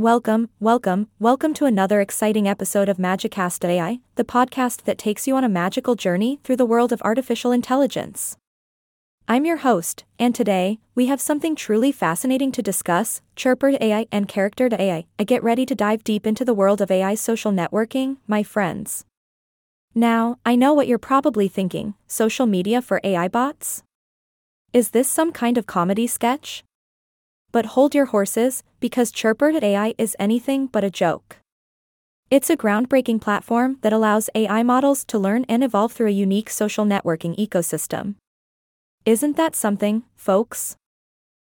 Welcome, welcome, welcome to another exciting episode of Magicast AI, the podcast that takes you on a magical journey through the world of artificial intelligence. I'm your host, and today, we have something truly fascinating to discuss Chirper AI and Character AI. I get ready to dive deep into the world of AI social networking, my friends. Now, I know what you're probably thinking social media for AI bots? Is this some kind of comedy sketch? But hold your horses, because Chirper.ai is anything but a joke. It's a groundbreaking platform that allows AI models to learn and evolve through a unique social networking ecosystem. Isn't that something, folks?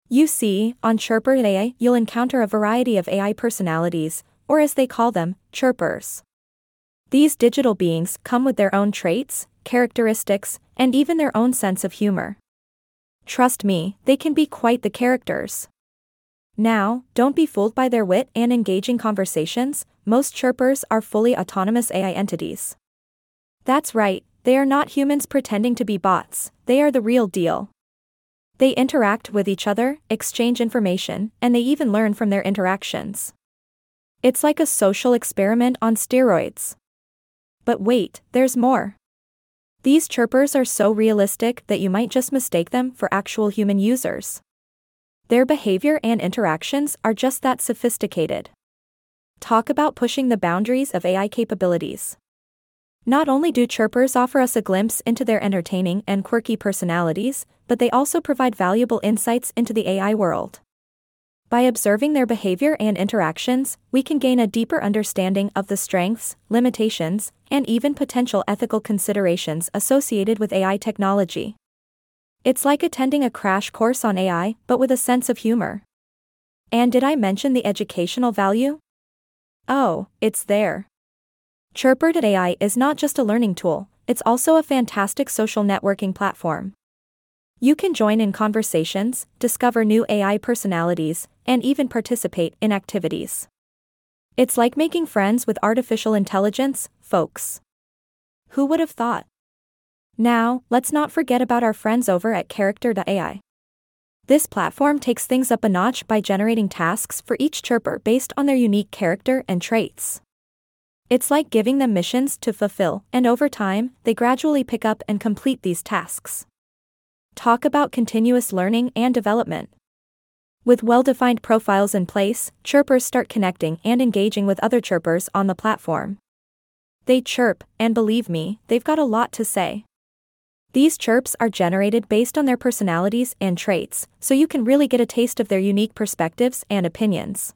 You see, on Chirper.ai, you'll encounter a variety of AI personalities, or as they call them, chirpers. These digital beings come with their own traits, characteristics, and even their own sense of humor. Trust me, they can be quite the characters. Now, don't be fooled by their wit and engaging conversations, most chirpers are fully autonomous AI entities. That's right, they are not humans pretending to be bots, they are the real deal. They interact with each other, exchange information, and they even learn from their interactions. It's like a social experiment on steroids. But wait, there's more. These chirpers are so realistic that you might just mistake them for actual human users. Their behavior and interactions are just that sophisticated. Talk about pushing the boundaries of AI capabilities. Not only do chirpers offer us a glimpse into their entertaining and quirky personalities, but they also provide valuable insights into the AI world. By observing their behavior and interactions, we can gain a deeper understanding of the strengths, limitations, and even potential ethical considerations associated with AI technology. It's like attending a crash course on AI, but with a sense of humor. And did I mention the educational value? Oh, it's there. Chirper.ai is not just a learning tool, it's also a fantastic social networking platform. You can join in conversations, discover new AI personalities, and even participate in activities. It's like making friends with artificial intelligence, folks. Who would have thought? Now, let's not forget about our friends over at Character.ai. This platform takes things up a notch by generating tasks for each chirper based on their unique character and traits. It's like giving them missions to fulfill, and over time, they gradually pick up and complete these tasks. Talk about continuous learning and development. With well defined profiles in place, chirpers start connecting and engaging with other chirpers on the platform. They chirp, and believe me, they've got a lot to say. These chirps are generated based on their personalities and traits, so you can really get a taste of their unique perspectives and opinions.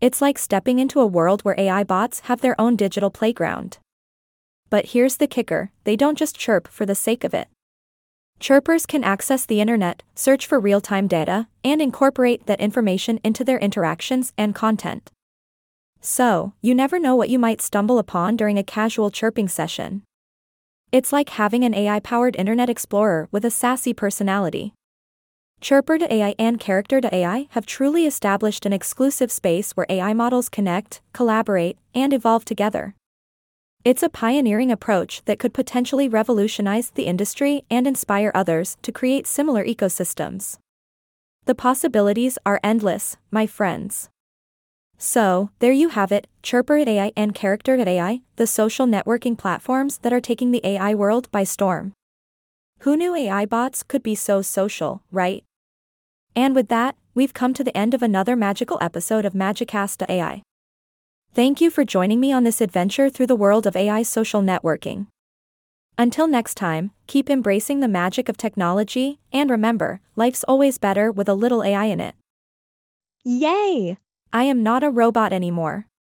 It's like stepping into a world where AI bots have their own digital playground. But here's the kicker they don't just chirp for the sake of it. Chirpers can access the internet, search for real time data, and incorporate that information into their interactions and content. So, you never know what you might stumble upon during a casual chirping session. It's like having an AI powered Internet Explorer with a sassy personality. Chirper to AI and Character to AI have truly established an exclusive space where AI models connect, collaborate, and evolve together. It's a pioneering approach that could potentially revolutionize the industry and inspire others to create similar ecosystems. The possibilities are endless, my friends. So, there you have it Chirper.ai and Character.ai, the social networking platforms that are taking the AI world by storm. Who knew AI bots could be so social, right? And with that, we've come to the end of another magical episode of Magicast.ai. Thank you for joining me on this adventure through the world of AI social networking. Until next time, keep embracing the magic of technology, and remember, life's always better with a little AI in it. Yay! I am not a robot anymore.